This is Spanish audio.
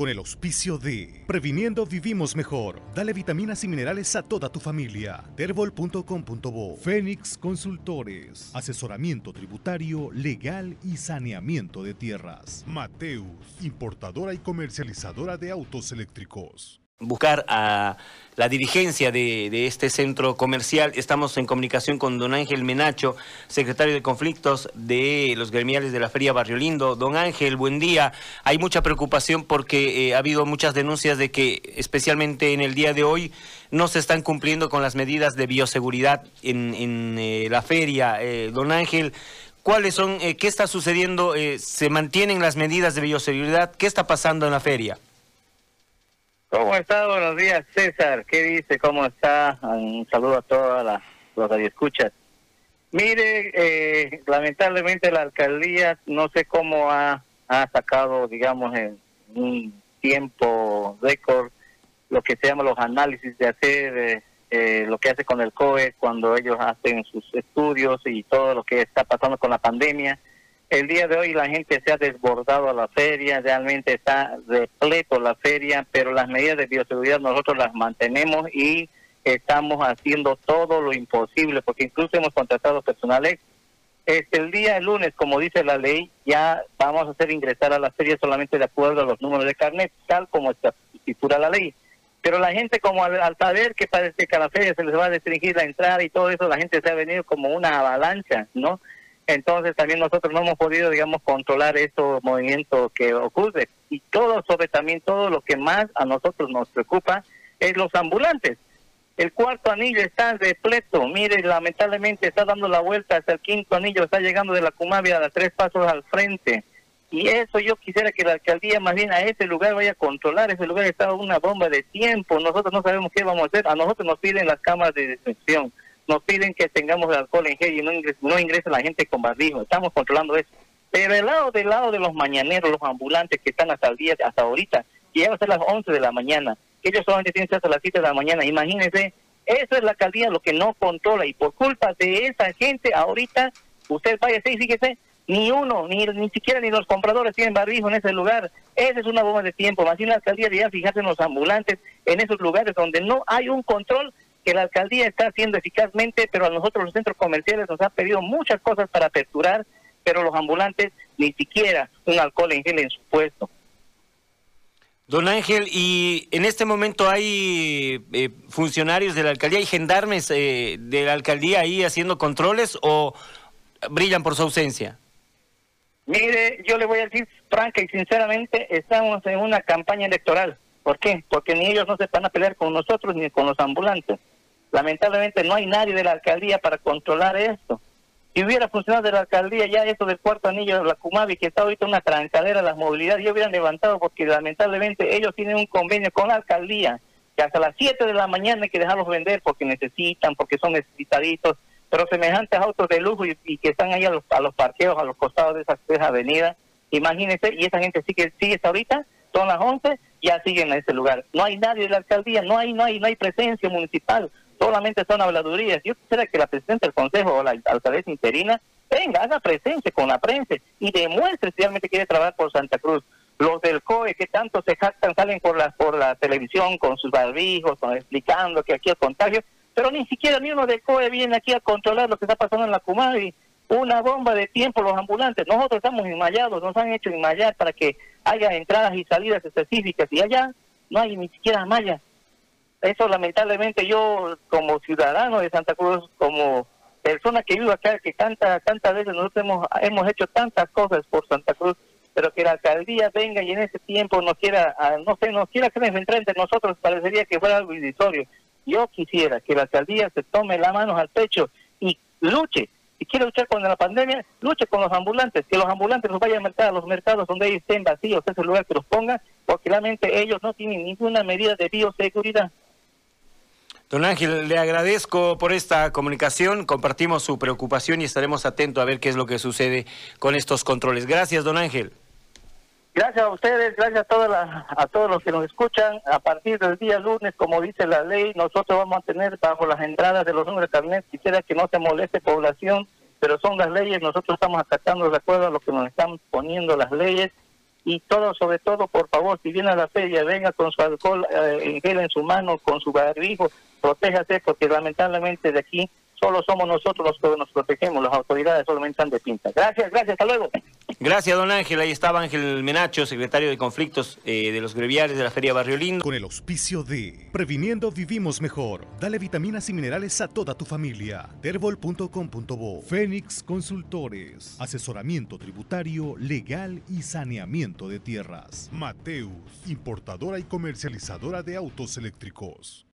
con el auspicio de Previniendo Vivimos Mejor. Dale vitaminas y minerales a toda tu familia. Terbol.com.bo Fénix Consultores. Asesoramiento tributario, legal y saneamiento de tierras. Mateus, importadora y comercializadora de autos eléctricos buscar a la dirigencia de, este centro comercial. Estamos en comunicación con don Ángel Menacho, secretario de conflictos de los gremiales de la Feria Barrio Lindo. Don Ángel, buen día. Hay mucha preocupación porque eh, ha habido muchas denuncias de que, especialmente en el día de hoy, no se están cumpliendo con las medidas de bioseguridad en, eh, la feria. Eh, don Ángel, ¿cuáles son, qué está sucediendo? ¿Se mantienen las medidas de bioseguridad? ¿Qué está pasando en la feria? ¿Cómo está? Buenos días, César. ¿Qué dice? ¿Cómo está? Un saludo a todas las que escuchan. Mire, eh, lamentablemente la alcaldía no sé cómo ha, sacado, digamos, en un tiempo récord lo que se llama los análisis de hacer eh, eh, lo que hace con el COE cuando ellos hacen sus estudios y todo lo que está pasando con la pandemia el día de hoy la gente se ha desbordado a la feria, realmente está repleto la feria, pero las medidas de bioseguridad nosotros las mantenemos y estamos haciendo todo lo imposible, porque incluso hemos contratado personal Este, el día el lunes, como dice la ley, ya vamos a hacer ingresar a la feria solamente de acuerdo a los números de carnet, tal como está estipula la ley. Pero la gente, como al, al, saber que parece que a la feria se les va a restringir la entrada y todo eso, la gente se ha venido como una avalancha, ¿no? Entonces también nosotros no hemos podido, digamos, controlar estos movimientos que ocurren. Y todo, sobre también todo lo que más a nosotros nos preocupa es los ambulantes. El cuarto anillo está repleto, mire, lamentablemente está dando la vuelta hasta el quinto anillo, está llegando de la Cumavia a tres pasos al frente. Y eso yo quisiera que la alcaldía más bien a ese lugar vaya a controlar, ese lugar está una bomba de tiempo, nosotros no sabemos qué vamos a hacer, a nosotros nos piden las cámaras de detención nos piden que tengamos alcohol en gel y no ingrese, no la gente con barbijo. Estamos controlando eso. Pero el lado del lado de los mañaneros, los ambulantes que están hasta el día, hasta ahorita, que ya a ser las 11 de la mañana, ellos solamente tienen hasta las 7 de la mañana. Imagínense, eso es la alcaldía lo que no controla y por culpa de esa gente ahorita, usted vaya y fíjese, ni uno, ni ni siquiera ni los compradores tienen barbijo en ese lugar. Esa es una bomba de tiempo. Más la alcaldía debería fijarse en los ambulantes, en esos lugares donde no hay un control que la alcaldía está haciendo eficazmente, pero a nosotros los centros comerciales nos han pedido muchas cosas para aperturar, pero los ambulantes ni siquiera un alcohol en gel en su puesto. Don Ángel, ¿y en este momento hay eh, funcionarios de la alcaldía y gendarmes eh, de la alcaldía ahí haciendo controles o brillan por su ausencia? Mire, yo le voy a decir franca y sinceramente, estamos en una campaña electoral. ¿Por qué? Porque ni ellos no se van a pelear con nosotros ni con los ambulantes. Lamentablemente no hay nadie de la alcaldía para controlar esto. Si hubiera funcionado de la alcaldía ya esto del cuarto anillo de la Cumavi, que está ahorita una trancadera la movilidad, ya hubieran levantado porque lamentablemente ellos tienen un convenio con la alcaldía que hasta las 7 de la mañana hay que dejarlos vender porque necesitan, porque son necesitaditos, pero semejantes autos de lujo y, que están ahí a los, a los parqueos, a los costados de esas tres avenidas, imagínense, y esa gente sigue, sigue hasta ahorita, son las 11, ya siguen en ese lugar. No hay nadie de la alcaldía, no hay, no hay, no hay presencia municipal solamente son habladurías. Yo quisiera que la presidenta del Consejo o la alcaldesa interina venga, haga presencia con la prensa y demuestre si realmente quiere trabajar por Santa Cruz. Los del COE que tanto se jactan salen por la, por la televisión con sus barbijos, con, explicando que aquí hay contagio, pero ni siquiera ni uno del COE viene aquí a controlar lo que está pasando en la Cumari. Una bomba de tiempo los ambulantes. Nosotros estamos inmayados, nos han hecho inmayar para que haya entradas y salidas específicas y allá no hay ni siquiera mallas eso lamentablemente yo como ciudadano de Santa Cruz, como persona que vivo acá, que tanta, tantas veces nosotros hemos, hemos hecho tantas cosas por Santa Cruz, pero que la alcaldía venga y en ese tiempo nos quiera, ah, no sé, nos quiera que entre nosotros, parecería que fuera algo irrisorio. Yo quisiera que la alcaldía se tome las manos al pecho y luche. Si quiere luchar con la pandemia, luche con los ambulantes, que los ambulantes los vayan a los mercados donde ellos estén vacíos, ese lugar que los ponga, porque realmente ellos no tienen ninguna medida de bioseguridad. Don Ángel, le agradezco por esta comunicación, compartimos su preocupación y estaremos atentos a ver qué es lo que sucede con estos controles. Gracias, don Ángel. Gracias a ustedes, gracias a, toda a todos los que nos escuchan. A partir del día lunes, como dice la ley, nosotros vamos a tener bajo las entradas de los números de carnet, quisiera que no se moleste población, pero son las leyes, nosotros estamos acatando de acuerdo a lo que nos están poniendo las leyes y todo, sobre todo, por favor, si viene a la feria, venga con su alcohol eh, en su mano, con su barbijo, protéjase, porque lamentablemente de aquí solo somos nosotros los que nos protegemos, las autoridades solamente están de pinta. Gracias, gracias, hasta luego. Gracias, don Ángel. Ahí estaba Ángel Menacho, secretario de Conflictos eh, de los Greviales de la Feria Barrio Lindo. Con el auspicio de Previniendo Vivimos Mejor. Dale vitaminas y minerales a toda tu familia. Terbol.com.bo Fénix Consultores. Asesoramiento tributario, legal y saneamiento de tierras. Mateus, importadora y comercializadora de autos eléctricos.